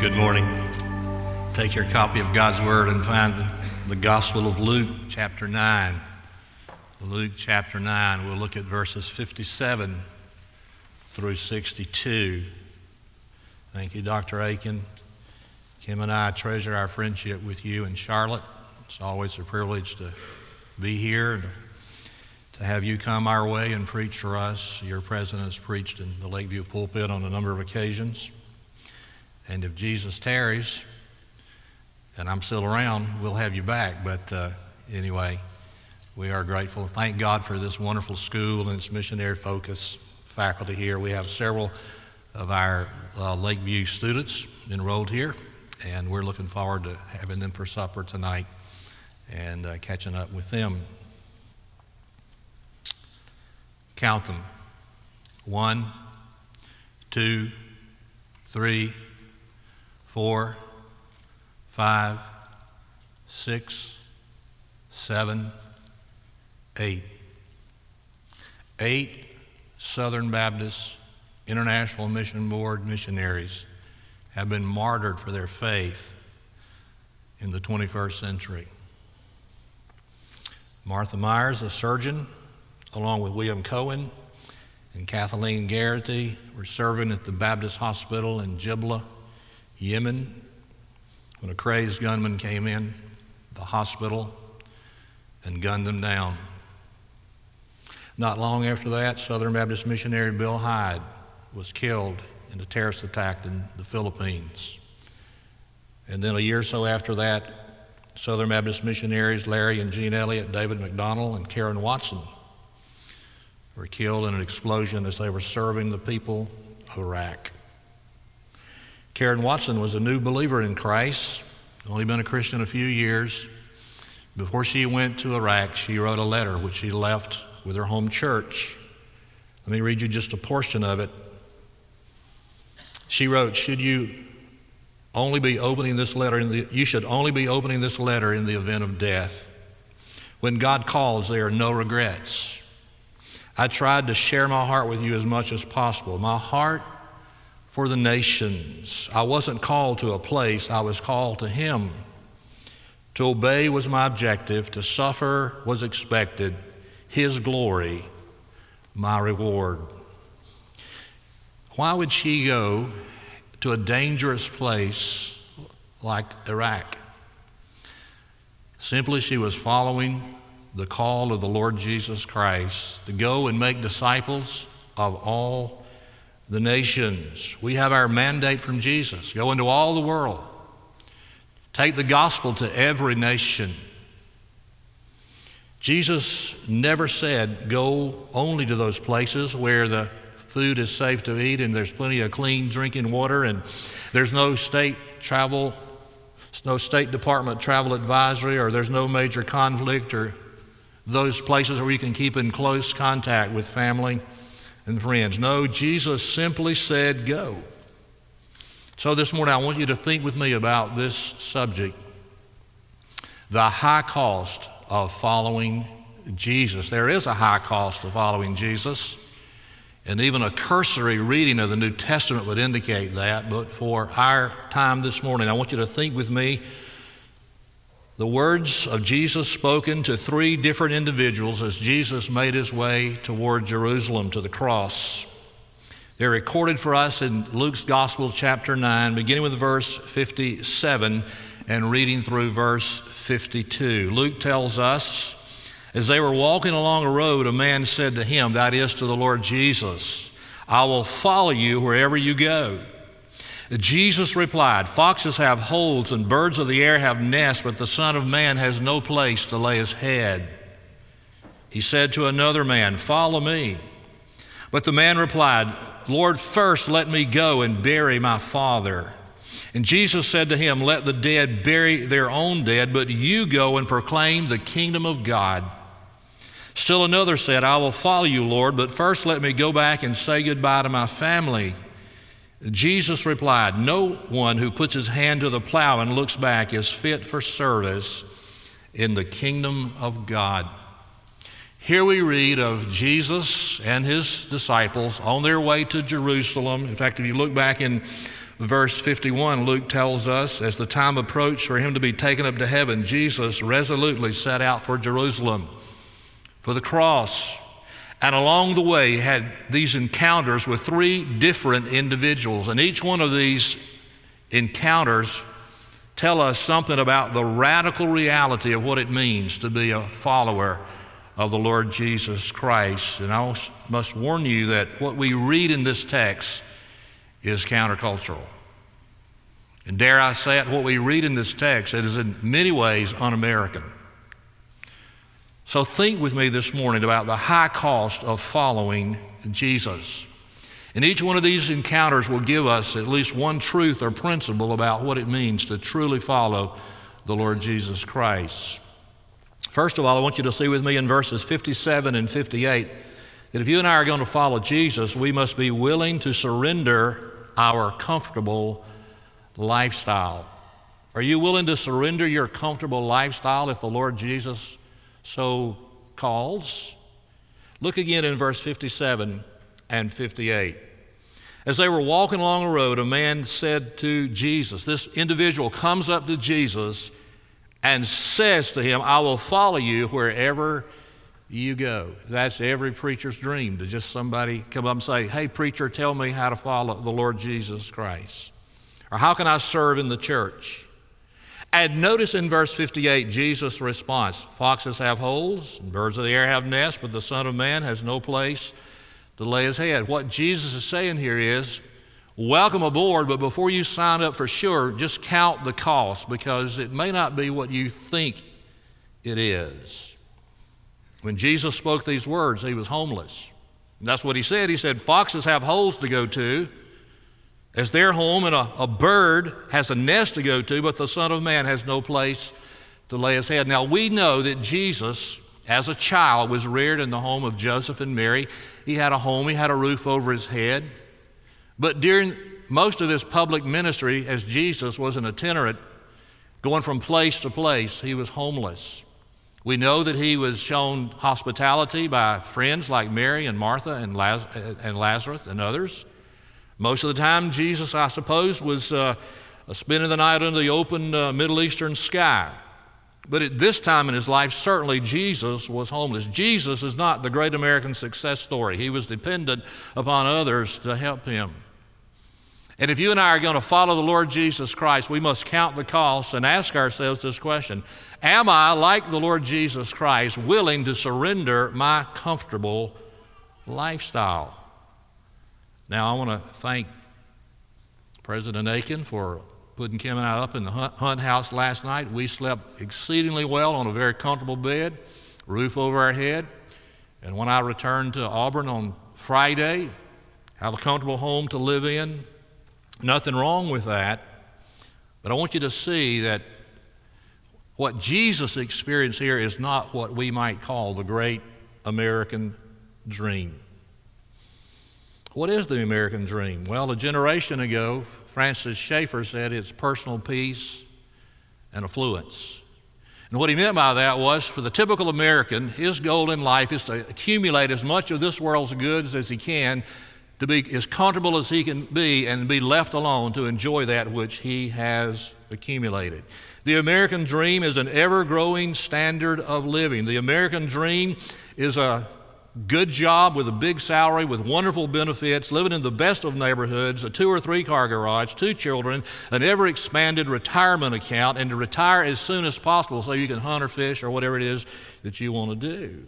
Good morning. Take your copy of God's Word and find the Gospel of Luke, chapter 9. Luke, chapter 9. We'll look at verses 57 through 62. Thank you, Dr. Akin. Kim and I treasure our friendship with you and Charlotte. It's always a privilege to be here and to have you come our way and preach for us. Your president has preached in the Lakeview pulpit on a number of occasions. And if Jesus tarries, and I'm still around, we'll have you back. But uh, anyway, we are grateful. Thank God for this wonderful school and its missionary focus faculty here. We have several of our uh, Lakeview students enrolled here, and we're looking forward to having them for supper tonight and uh, catching up with them. Count them one, two, three four, five, six, seven, eight. Eight Southern Baptist International Mission Board missionaries have been martyred for their faith in the 21st century. Martha Myers, a surgeon, along with William Koehn and Kathleen Gariety, were serving at the Baptist Hospital in Jibla, Yemen when a crazed gunman came in the hospital and gunned them down. Not long after that, Southern Baptist missionary Bill Hyde was killed in a terrorist attack in the Philippines. And then a year or so after that, Southern Baptist missionaries Larry and Jean Elliott, David McDonnall, and Karen Watson were killed in an explosion as they were serving the people of Iraq. Karen Watson was a new believer in Christ, only been a Christian a few years. Before she went to Iraq, she wrote a letter which she left with her home church. Let me read you just a portion of it. She wrote, Should you only be opening this letter in the, you should only be opening this letter in the event of death. When God calls, there are no regrets. I tried to share my heart with you as much as possible. My heart for the nations. I wasn't called to a place, I was called to Him. To obey was my objective, to suffer was expected, His glory, my reward. Why would she go to a dangerous place like Iraq? Simply, she was following the call of the Lord Jesus Christ to go and make disciples of all the nations. We have our mandate from Jesus go into all the world, take the gospel to every nation. Jesus never said, go only to those places where the food is safe to eat and there's plenty of clean drinking water and there's no state travel, no State Department travel advisory, or there's no major conflict, or those places where you can keep in close contact with family and friends. No, Jesus simply said, Go. So this morning, I want you to think with me about this subject the high cost of following Jesus. There is a high cost of following Jesus, and even a cursory reading of the New Testament would indicate that. But for our time this morning, I want you to think with me the words of Jesus spoken to three different individuals as Jesus made his way toward Jerusalem to the cross. They're recorded for us in Luke's Gospel, chapter 9, beginning with verse 57 and reading through verse 52. Luke tells us, as they were walking along a road, a man said to him, that is to the Lord Jesus, I will follow you wherever you go. Jesus replied, Foxes have holes and birds of the air have nests, but the Son of Man has no place to lay his head. He said to another man, Follow me. But the man replied, Lord, first let me go and bury my father. And Jesus said to him, Let the dead bury their own dead, but you go and proclaim the kingdom of God. Still another said, I will follow you, Lord, but first let me go back and say goodbye to my family. Jesus replied, No one who puts his hand to the plow and looks back is fit for service in the kingdom of God. Here we read of Jesus and his disciples on their way to Jerusalem. In fact, if you look back in verse 51, Luke tells us as the time approached for him to be taken up to heaven, Jesus resolutely set out for Jerusalem, for the cross. And along the way, had these encounters with three different individuals. And each one of these encounters tell us something about the radical reality of what it means to be a follower of the Lord Jesus Christ. And I must warn you that what we read in this text is countercultural. And dare I say it, what we read in this text, it is in many ways un American. So think with me this morning about the high cost of following Jesus. And each one of these encounters will give us at least one truth or principle about what it means to truly follow the Lord Jesus Christ. First of all, I want you to see with me in verses 57 and 58 that if you and I are going to follow Jesus, we must be willing to surrender our comfortable lifestyle. Are you willing to surrender your comfortable lifestyle if the Lord Jesus so calls? Look again in verse 57 and 58. As they were walking along a road, a man said to Jesus, This individual comes up to Jesus and says to him, I will follow you wherever you go. That's every preacher's dream to just somebody come up and say, Hey, preacher, tell me how to follow the Lord Jesus Christ. Or how can I serve in the church? And notice in verse 58 Jesus' response Foxes have holes, birds of the air have nests, but the Son of Man has no place to lay his head. What Jesus is saying here is, welcome aboard, but before you sign up for sure, just count the cost because it may not be what you think it is. When Jesus spoke these words, he was homeless. That's what he said. He said, Foxes have holes to go to as their home, and a, a bird has a nest to go to, but the Son of Man has no place to lay his head. Now, we know that Jesus, as a child, was reared in the home of Joseph and Mary. He had a home, he had a roof over his head. But during most of his public ministry, as Jesus was an itinerant, going from place to place, he was homeless. We know that he was shown hospitality by friends like Mary and Martha and, Laz- and Lazarus and others. Most of the time, Jesus, I suppose, was uh, spending the night under the open uh, Middle Eastern sky. But at this time in his life, certainly Jesus was homeless. Jesus is not the great American success story. He was dependent upon others to help him. And if you and I are going to follow the Lord Jesus Christ, we must count the costs and ask ourselves this question Am I, like the Lord Jesus Christ, willing to surrender my comfortable lifestyle? Now, I want to thank President Akin for putting Kim and I up in the hunt house last night. We slept exceedingly well on a very comfortable bed, roof over our head. And when I returned to Auburn on Friday, have a comfortable home to live in, Nothing wrong with that. But I want you to see that what Jesus experienced here is not what we might call the great American dream. What is the American dream? Well, a generation ago, Francis Schaeffer said it's personal peace and affluence. And what he meant by that was for the typical American, his goal in life is to accumulate as much of this world's goods as he can to be as comfortable as he can be and be left alone to enjoy that which he has accumulated. The American dream is an ever growing standard of living. The American dream is a good job with a big salary, with wonderful benefits, living in the best of neighborhoods, a two or three car garage, two children, an ever expanded retirement account, and to retire as soon as possible so you can hunt or fish or whatever it is that you want to do.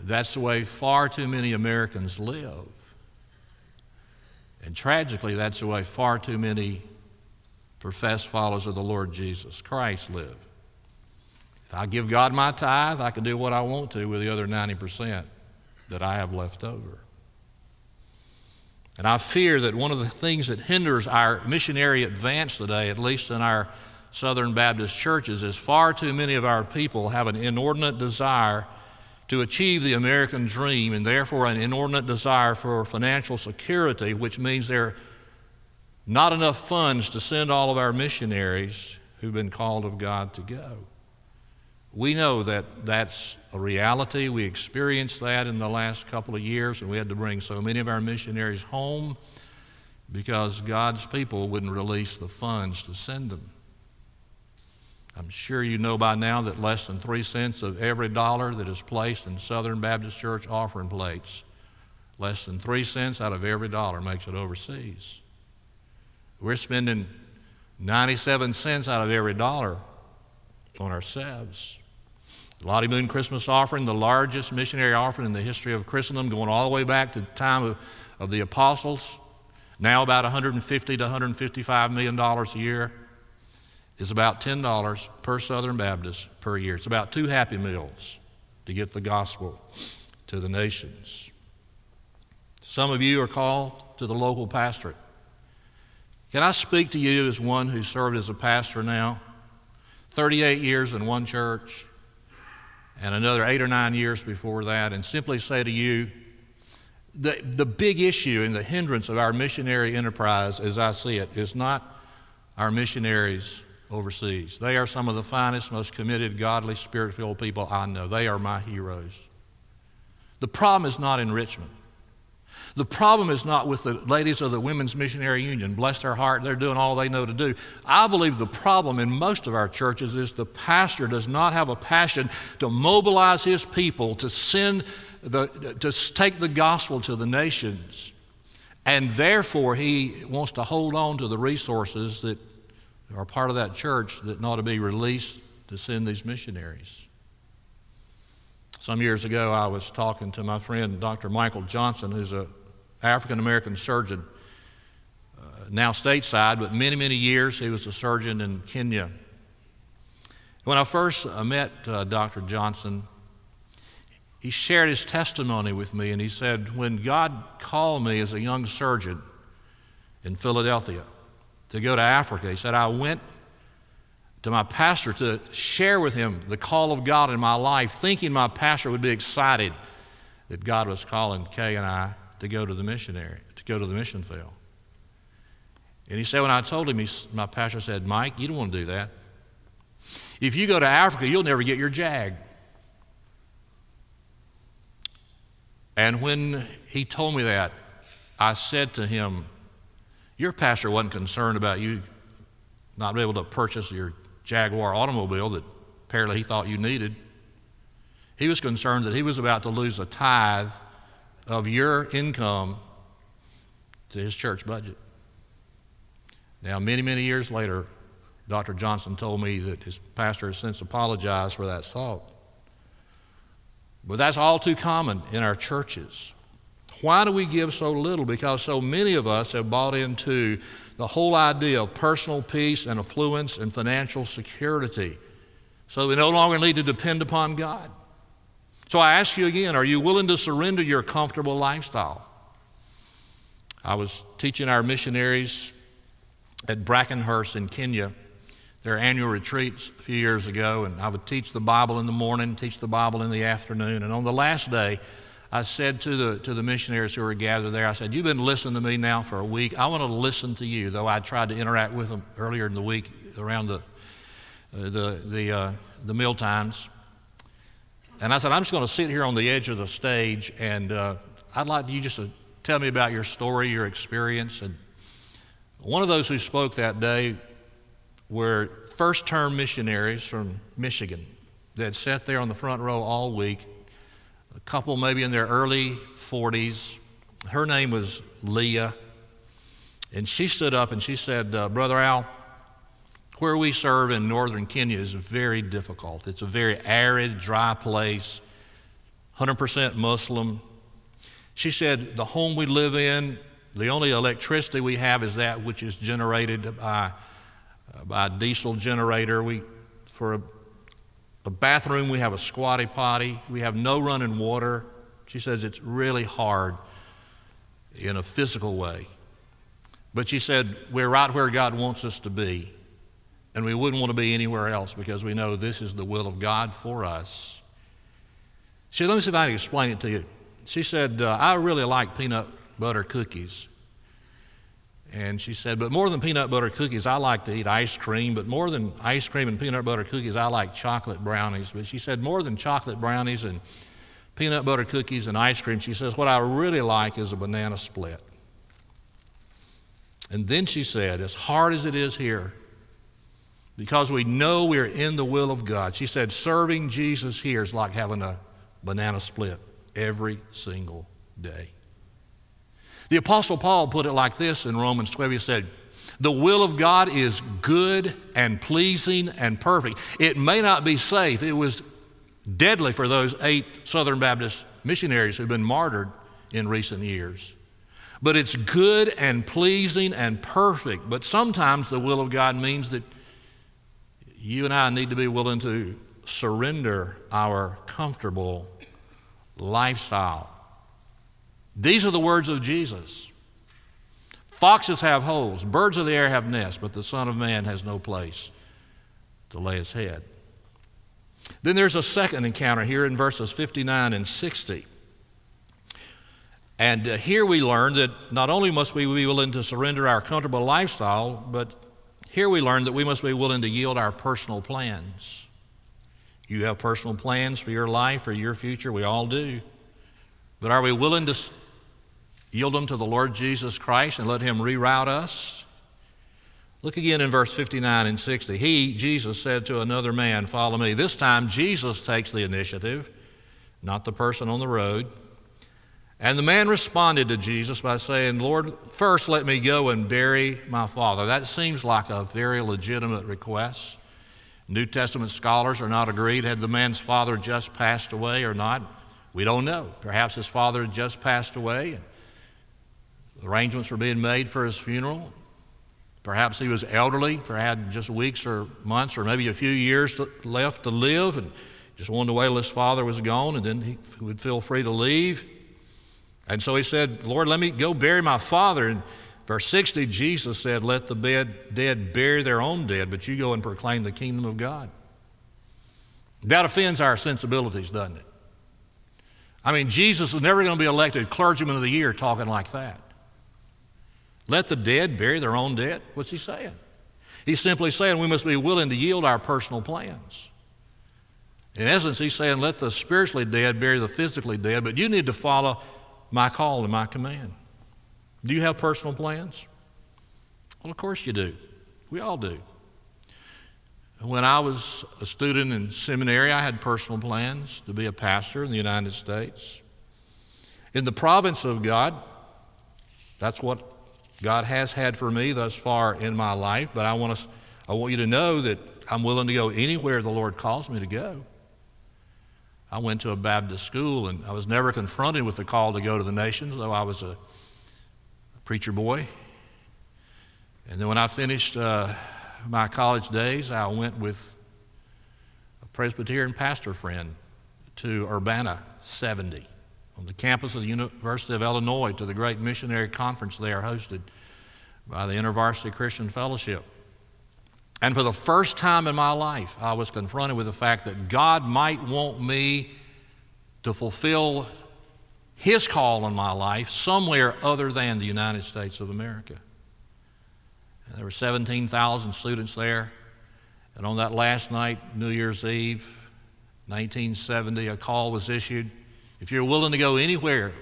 That's the way far too many Americans live. And tragically, that's the way far too many professed followers of the Lord Jesus Christ live. I give God my tithe, I can do what I want to with the other 90% that I have left over. And I fear that one of the things that hinders our missionary advance today, at least in our Southern Baptist churches, is far too many of our people have an inordinate desire to achieve the American dream and therefore an inordinate desire for financial security, which means there are not enough funds to send all of our missionaries who've been called of God to go. We know that that's a reality. We experienced that in the last couple of years, and we had to bring so many of our missionaries home because God's people wouldn't release the funds to send them. I'm sure you know by now that less than three cents of every dollar that is placed in Southern Baptist Church offering plates, less than three cents out of every dollar makes it overseas. We're spending 97 cents out of every dollar on ourselves. Lottie Moon Christmas offering, the largest missionary offering in the history of Christendom, going all the way back to the time of, of the apostles, now about 150 to 155 million dollars a year, is about $10 per Southern Baptist per year. It's about two Happy Meals to get the gospel to the nations. Some of you are called to the local pastorate. Can I speak to you as one who served as a pastor now? 38 years in one church, and another eight or nine years before that, and simply say to you the, the big issue and the hindrance of our missionary enterprise, as I see it, is not our missionaries overseas. They are some of the finest, most committed, godly, spirit filled people I know. They are my heroes. The problem is not in Richmond. The problem is not with the ladies of the Women's Missionary Union. Bless their heart, they're doing all they know to do. I believe the problem in most of our churches is the pastor does not have a passion to mobilize his people to send the, to take the gospel to the nations. And therefore, he wants to hold on to the resources that are part of that church that ought to be released to send these missionaries. Some years ago, I was talking to my friend Dr. Michael Johnson, who's an African American surgeon, uh, now stateside, but many, many years he was a surgeon in Kenya. When I first uh, met uh, Dr. Johnson, he shared his testimony with me, and he said, When God called me as a young surgeon in Philadelphia to go to Africa, he said, I went to my pastor to share with him the call of God in my life, thinking my pastor would be excited that God was calling Kay and I to go to the missionary, to go to the mission field. And he said, when I told him, he, my pastor said, Mike, you don't want to do that. If you go to Africa, you'll never get your JAG. And when he told me that, I said to him, Your pastor wasn't concerned about you not being able to purchase your Jaguar automobile that apparently he thought you needed. He was concerned that he was about to lose a tithe of your income to his church budget. Now, many, many years later, Dr. Johnson told me that his pastor has since apologized for that thought. But that's all too common in our churches. Why do we give so little? Because so many of us have bought into the whole idea of personal peace and affluence and financial security. So we no longer need to depend upon God. So I ask you again are you willing to surrender your comfortable lifestyle? I was teaching our missionaries at Brackenhurst in Kenya their annual retreats a few years ago, and I would teach the Bible in the morning, teach the Bible in the afternoon. And on the last day, I said to the, to the missionaries who were gathered there, I said, You've been listening to me now for a week. I want to listen to you, though I tried to interact with them earlier in the week around the, uh, the, the, uh, the meal times. And I said, I'm just going to sit here on the edge of the stage, and uh, I'd like you just to tell me about your story, your experience. And one of those who spoke that day were first term missionaries from Michigan that sat there on the front row all week a couple maybe in their early 40s. Her name was Leah. And she stood up and she said, uh, Brother Al, where we serve in northern Kenya is very difficult. It's a very arid, dry place, 100% Muslim. She said, The home we live in, the only electricity we have is that which is generated by, uh, by a diesel generator. We, for a bathroom, we have a squatty potty, we have no running water. She says it's really hard in a physical way. But she said, We're right where God wants us to be, and we wouldn't want to be anywhere else because we know this is the will of God for us. She said, Let me see if I can explain it to you. She said, uh, I really like peanut butter cookies. And she said, But more than peanut butter cookies, I like to eat ice cream. But more than ice cream and peanut butter cookies, I like chocolate brownies. But she said, More than chocolate brownies and peanut butter cookies and ice cream, she says, What I really like is a banana split. And then she said, As hard as it is here, because we know we're in the will of God, she said, Serving Jesus here is like having a banana split every single day. The Apostle Paul put it like this in Romans 12. He said, The will of God is good and pleasing and perfect. It may not be safe. It was deadly for those eight Southern Baptist missionaries who've been martyred in recent years. But it's good and pleasing and perfect. But sometimes the will of God means that you and I need to be willing to surrender our comfortable lifestyle these are the words of Jesus. Foxes have holes, birds of the air have nests, but the Son of Man has no place to lay his head. Then there's a second encounter here in verses 59 and 60. And uh, here we learn that not only must we be willing to surrender our comfortable lifestyle, but here we learn that we must be willing to yield our personal plans. You have personal plans for your life, for your future, we all do. But are we willing to yield them to the Lord Jesus Christ and let Him reroute us? Look again in verse 59 and 60. He, Jesus, said to another man, Follow me. This time, Jesus takes the initiative, not the person on the road. And the man responded to Jesus by saying, Lord, first let me go and bury my father. That seems like a very legitimate request. New Testament scholars are not agreed had the man's father just passed away or not. We don't know. Perhaps his father had just passed away and arrangements were being made for his funeral. Perhaps he was elderly, perhaps had just weeks or months or maybe a few years left to live and just wanted to wait till his father was gone and then he would feel free to leave. And so he said, Lord, let me go bury my father. And verse 60, Jesus said, Let the dead, dead bury their own dead, but you go and proclaim the kingdom of God. That offends our sensibilities, doesn't it? I mean, Jesus is never going to be elected clergyman of the year talking like that. Let the dead bury their own dead. What's he saying? He's simply saying we must be willing to yield our personal plans. In essence, he's saying, let the spiritually dead bury the physically dead, but you need to follow my call and my command. Do you have personal plans? Well, of course you do. We all do. When I was a student in seminary, I had personal plans to be a pastor in the United States. In the province of God, that's what God has had for me thus far in my life, but I want, to, I want you to know that I'm willing to go anywhere the Lord calls me to go. I went to a Baptist school and I was never confronted with the call to go to the nations, though I was a, preacher boy. And then when I finished uh, my college days, I went with a Presbyterian pastor friend to Urbana 70 on the campus of the University of Illinois to the great missionary conference there hosted by the InterVarsity Christian Fellowship. And for the first time in my life, I was confronted with the fact that God might want me to fulfill His call in my life somewhere other than the United States of America. And there were 17,000 students there. And on that last night, New Year's Eve, 1970, a call was issued if you're willing to go anywhere,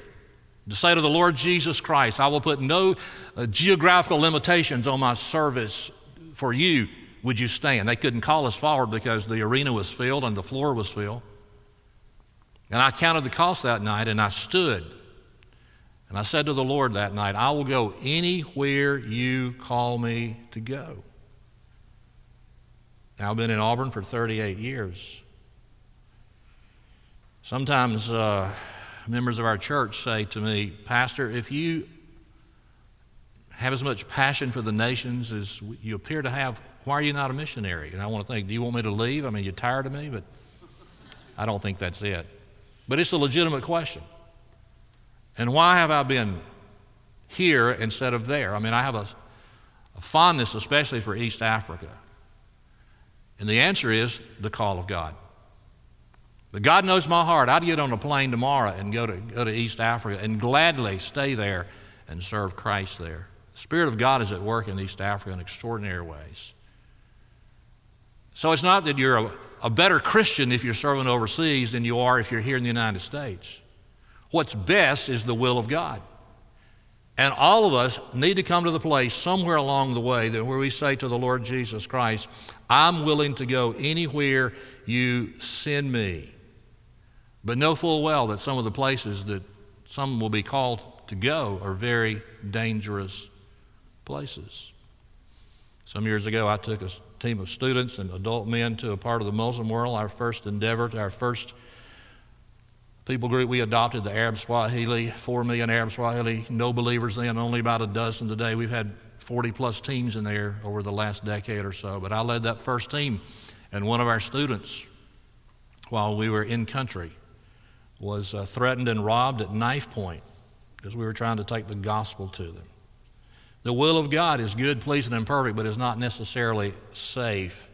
to say to the Lord Jesus Christ, I will put no uh, geographical limitations on my service for you, would you stand? They couldn't call us forward because the arena was filled and the floor was filled. And I counted the cost that night and I stood. And I said to the Lord that night, I will go anywhere you call me to go. Now, I've been in Auburn for 38 years. Sometimes uh, members of our church say to me, Pastor, if you have as much passion for the nations as you appear to have, why are you not a missionary? And I want to think, do you want me to leave? I mean, you're tired of me, but I don't think that's it. But it's a legitimate question. And why have I been here instead of there? I mean, I have a, a fondness, especially for East Africa. And the answer is the call of God. But God knows my heart. I'd get on a plane tomorrow and go to, go to East Africa and gladly stay there and serve Christ there. The Spirit of God is at work in East Africa in extraordinary ways. So it's not that you're a, a better Christian if you're serving overseas than you are if you're here in the United States. What's best is the will of God. And all of us need to come to the place somewhere along the way that where we say to the Lord Jesus Christ, I'm willing to go anywhere you send me. But know full well that some of the places that some will be called to go are very dangerous places. Some years ago, I took a team of students and adult men to a part of the Muslim world, our first endeavor, to our first people group we adopted, the Arab Swahili, four million Arab Swahili, no believers then, only about a dozen today. We've had 40 plus teams in there over the last decade or so. But I led that first team, and one of our students, while we were in country, was uh, threatened and robbed at knife point because we were trying to take the gospel to them. The will of God is good, pleasing, and perfect, but is not necessarily safe.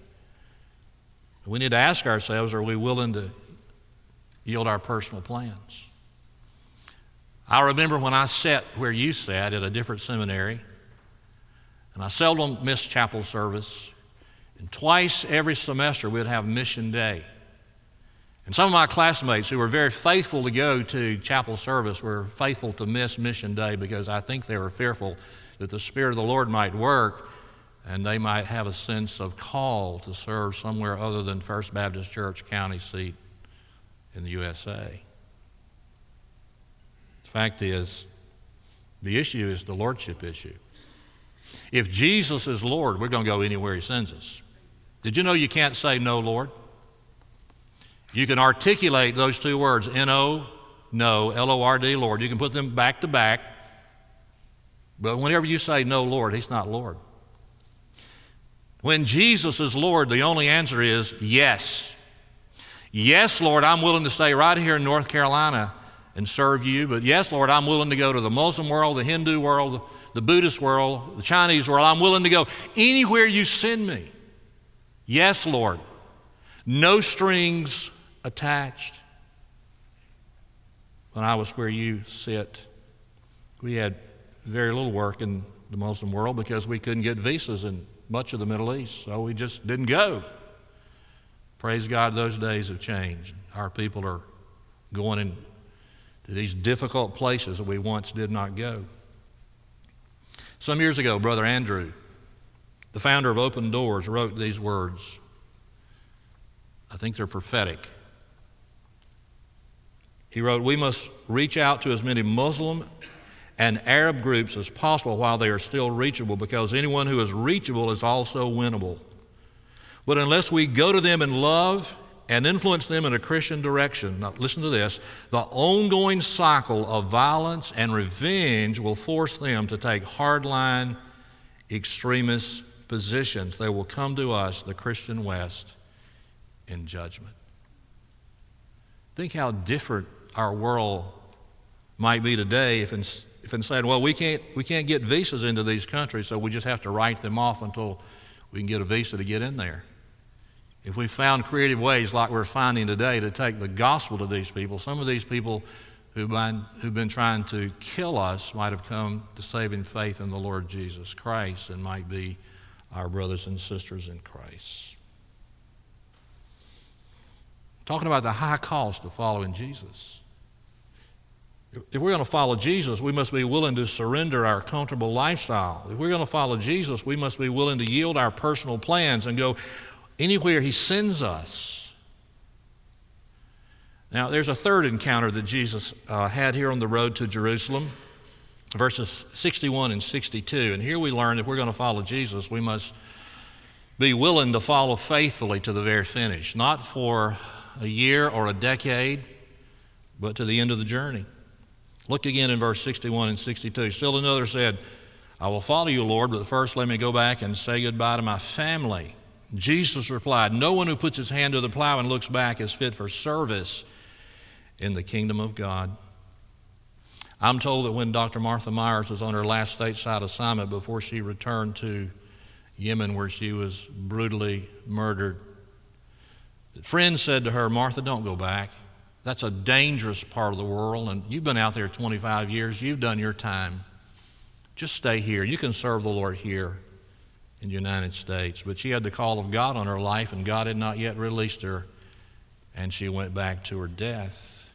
We need to ask ourselves are we willing to yield our personal plans? I remember when I sat where you sat at a different seminary, and I seldom missed chapel service. And twice every semester we'd have mission day. And some of my classmates who were very faithful to go to chapel service were faithful to miss mission day because I think they were fearful that the Spirit of the Lord might work and they might have a sense of call to serve somewhere other than First Baptist Church county seat in the USA. The fact is, the issue is the lordship issue. If Jesus is Lord, we're going to go anywhere He sends us. Did you know you can't say no, Lord? You can articulate those two words, N O, no, L O R D, Lord. You can put them back to back. But whenever you say no, Lord, He's not Lord. When Jesus is Lord, the only answer is yes. Yes, Lord, I'm willing to stay right here in North Carolina and serve you. But yes, Lord, I'm willing to go to the Muslim world, the Hindu world, the Buddhist world, the Chinese world. I'm willing to go anywhere you send me. Yes, Lord. No strings attached. When I was where you sit, we had very little work in the Muslim world because we couldn't get visas in much of the Middle East, so we just didn't go. Praise God, those days have changed. Our people are going into these difficult places that we once did not go. Some years ago, Brother Andrew, the founder of Open Doors, wrote these words. I think they're prophetic. He wrote, We must reach out to as many Muslim and Arab groups as possible while they are still reachable, because anyone who is reachable is also winnable. But unless we go to them in love and influence them in a Christian direction. Now, listen to this the ongoing cycle of violence and revenge will force them to take hardline extremist positions. They will come to us, the Christian West, in judgment. Think how different our world might be today if, if instead, well, we can't, we can't get visas into these countries, so we just have to write them off until we can get a visa to get in there. If we found creative ways like we're finding today to take the gospel to these people, some of these people who've been, who've been trying to kill us might have come to saving faith in the Lord Jesus Christ and might be our brothers and sisters in Christ. Talking about the high cost of following Jesus. If we're going to follow Jesus, we must be willing to surrender our comfortable lifestyle. If we're going to follow Jesus, we must be willing to yield our personal plans and go, anywhere He sends us. Now, there's a third encounter that Jesus uh, had here on the road to Jerusalem, verses 61 and 62. And here we learn if we're going to follow Jesus, we must be willing to follow faithfully to the very finish, not for a year or a decade, but to the end of the journey. Look again in verse 61 and 62. Still another said, I will follow you, Lord, but first let me go back and say goodbye to my family. Jesus replied, No one who puts his hand to the plow and looks back is fit for service in the kingdom of God. I'm told that when Dr. Martha Myers was on her last stateside assignment before she returned to Yemen, where she was brutally murdered, friends said to her, Martha, don't go back. That's a dangerous part of the world, and you've been out there 25 years, you've done your time. Just stay here. You can serve the Lord here in the United States. But she had the call of God on her life, and God had not yet released her, and she went back to her death.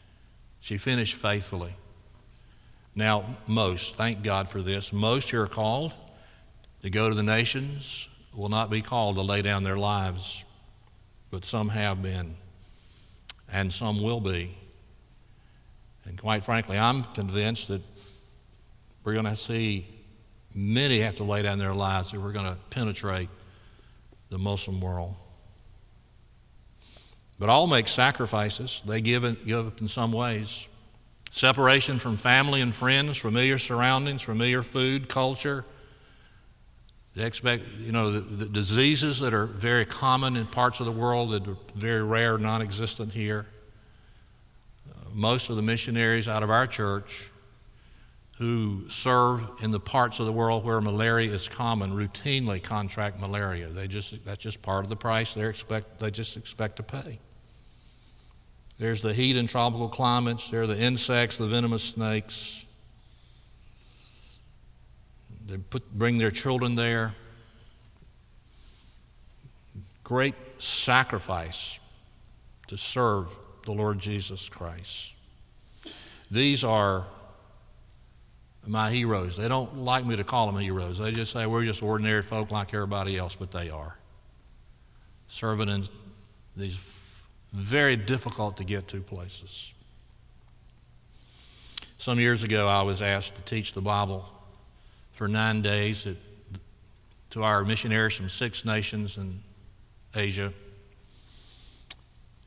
She finished faithfully. Now, most, thank God for this, most who are called to go to the nations will not be called to lay down their lives, but some have been, and some will be. And quite frankly, I'm convinced that we're going to see many have to lay down their lives if we're going to penetrate the Muslim world. But all make sacrifices. They give, in, give up in some ways. Separation from family and friends, familiar surroundings, familiar food, culture. They expect, you know, the, the diseases that are very common in parts of the world that are very rare, non existent here. Uh, most of the missionaries out of our church who serve in the parts of the world where malaria is common routinely contract malaria. They just, that's just part of the price they expect, they just expect to pay. There's the heat in tropical climates, there are the insects, the venomous snakes. They put, bring their children there. Great sacrifice to serve the Lord Jesus Christ. These are my heroes. They don't like me to call them heroes. They just say we're just ordinary folk like everybody else, but they are. Serving in these very difficult to get to places. Some years ago, I was asked to teach the Bible for nine days at, to our missionaries from six nations in Asia.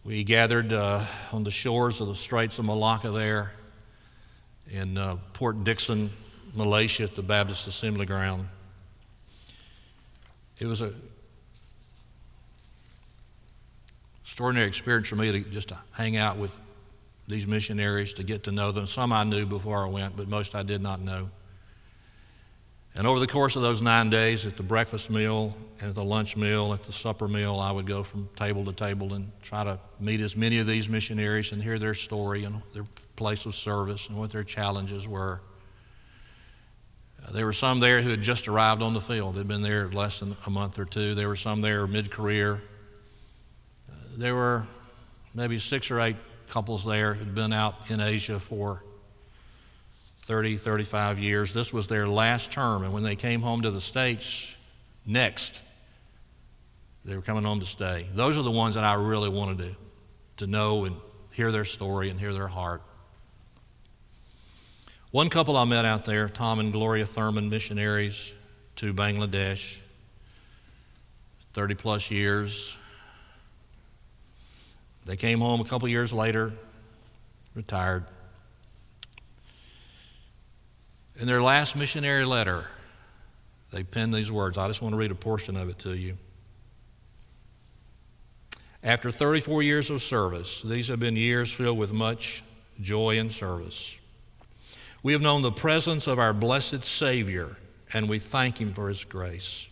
We gathered uh, on the shores of the Straits of Malacca there in uh, Port Dickson, Malaysia, at the Baptist Assembly Ground. It was a extraordinary experience for me to just to hang out with these missionaries, to get to know them. Some I knew before I went, but most I did not know. And over the course of those nine days, at the breakfast meal, and at the lunch meal, at the supper meal, I would go from table to table and try to meet as many of these missionaries and hear their story and their place of service and what their challenges were. Uh, there were some there who had just arrived on the field. They'd been there less than a month or two. There were some there mid career. Uh, there were maybe six or eight couples there who'd been out in Asia for 30, 35 years. This was their last term. And when they came home to the States, next, they were coming home to stay. Those are the ones that I really wanted to, to know and hear their story and hear their heart. One couple I met out there, Tom and Gloria Thurman, missionaries to Bangladesh, 30 plus years. They came home a couple years later, retired. In their last missionary letter, they penned these words. I just want to read a portion of it to you. After 34 years of service, these have been years filled with much joy and service. We have known the presence of our blessed Savior, and we thank Him for His grace.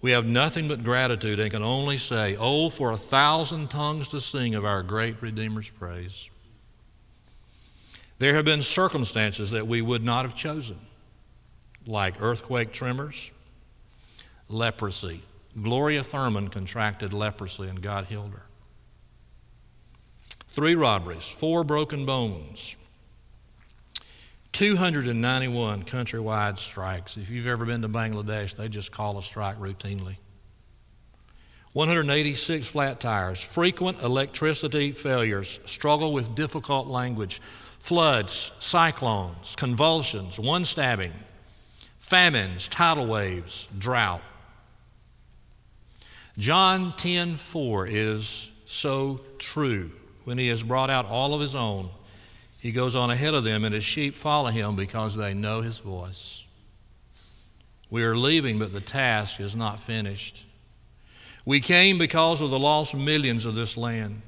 We have nothing but gratitude and can only say, Oh, for a thousand tongues to sing of our great Redeemer's praise. There have been circumstances that we would not have chosen, like earthquake tremors, leprosy. Gloria Thurman contracted leprosy and God healed her. Three robberies, four broken bones, 291 countrywide strikes. If you've ever been to Bangladesh, they just call a strike routinely. 186 flat tires, frequent electricity failures, struggle with difficult language, floods, cyclones, convulsions, one stabbing, famines, tidal waves, drought. John 10:4 is so true. When he has brought out all of his own, he goes on ahead of them, and his sheep follow him because they know his voice. We are leaving, but the task is not finished. We came because of the lost millions of this land.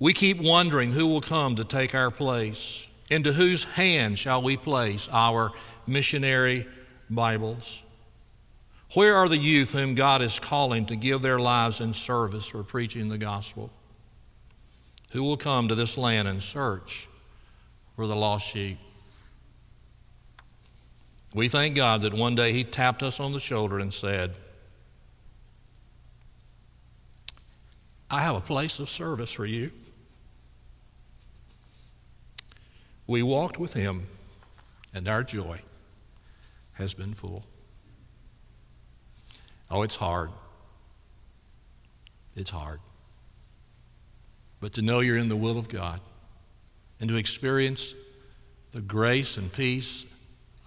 We keep wondering who will come to take our place. Into whose hand shall we place our missionary Bibles? Where are the youth whom God is calling to give their lives in service for preaching the gospel? Who will come to this land and search for the lost sheep? We thank God that one day He tapped us on the shoulder and said, I have a place of service for you. We walked with Him, and our joy has been full. Oh, it's hard. It's hard. But to know you're in the will of God and to experience the grace and peace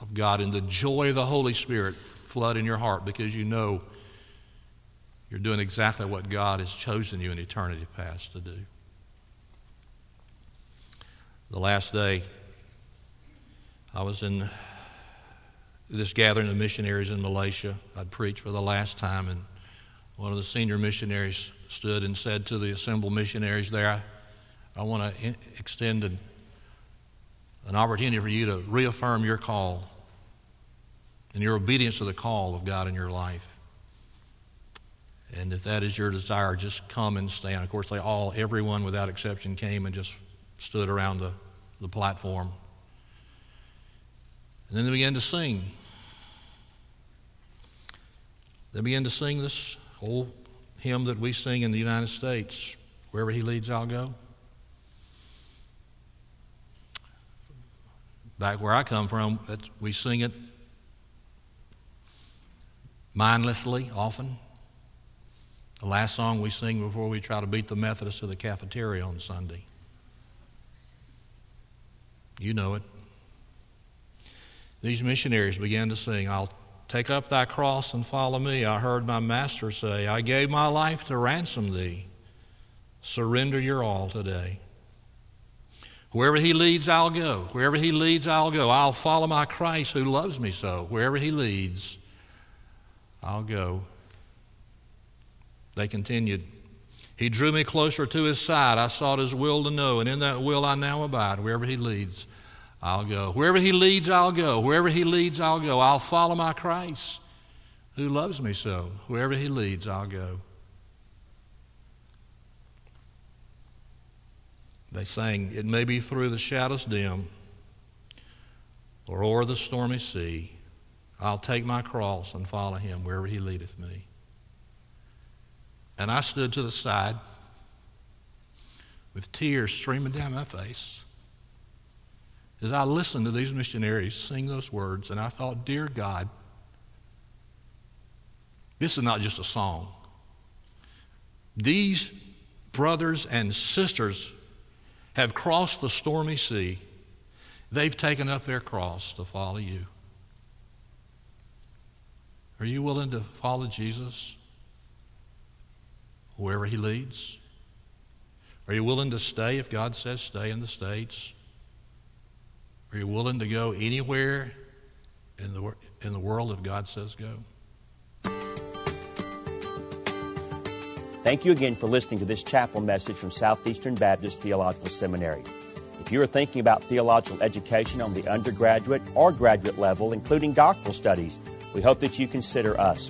of God and the joy of the Holy Spirit flood in your heart because you know you're doing exactly what God has chosen you in eternity past to do. The last day, I was in this gathering of missionaries in Malaysia. I'd preached for the last time, and one of the senior missionaries stood and said to the assembled missionaries there, I, I want to extend an, an opportunity for you to reaffirm your call and your obedience to the call of God in your life. And if that is your desire, just come and stand. Of course, they all, everyone without exception, came and just stood around the, the platform. And then they began to sing. They began to sing this old hymn that we sing in the United States Wherever He leads, I'll go. Back where I come from, we sing it mindlessly often. The last song we sing before we try to beat the Methodists to the cafeteria on Sunday. You know it these missionaries began to sing, I'll take up thy cross and follow me. I heard my master say, I gave my life to ransom thee. Surrender your all today. Wherever he leads, I'll go. Wherever he leads, I'll go. I'll follow my Christ who loves me so. Wherever he leads, I'll go. They continued. He drew me closer to his side. I sought his will to know, and in that will I now abide. Wherever he leads, I'll go. Wherever He leads, I'll go. Wherever He leads, I'll go. I'll follow my Christ who loves me so. Wherever He leads, I'll go. They sang, It may be through the shadows dim or o'er the stormy sea. I'll take my cross and follow Him wherever He leadeth me. And I stood to the side with tears streaming down my face as I listened to these missionaries sing those words, and I thought, Dear God, this is not just a song. These brothers and sisters have crossed the stormy sea. They've taken up their cross to follow you. Are you willing to follow Jesus wherever he leads? Are you willing to stay if God says stay in the States? Are you willing to go anywhere in the, in the world if God says go? Thank you again for listening to this chapel message from Southeastern Baptist Theological Seminary. If you are thinking about theological education on the undergraduate or graduate level, including doctoral studies, we hope that you consider us.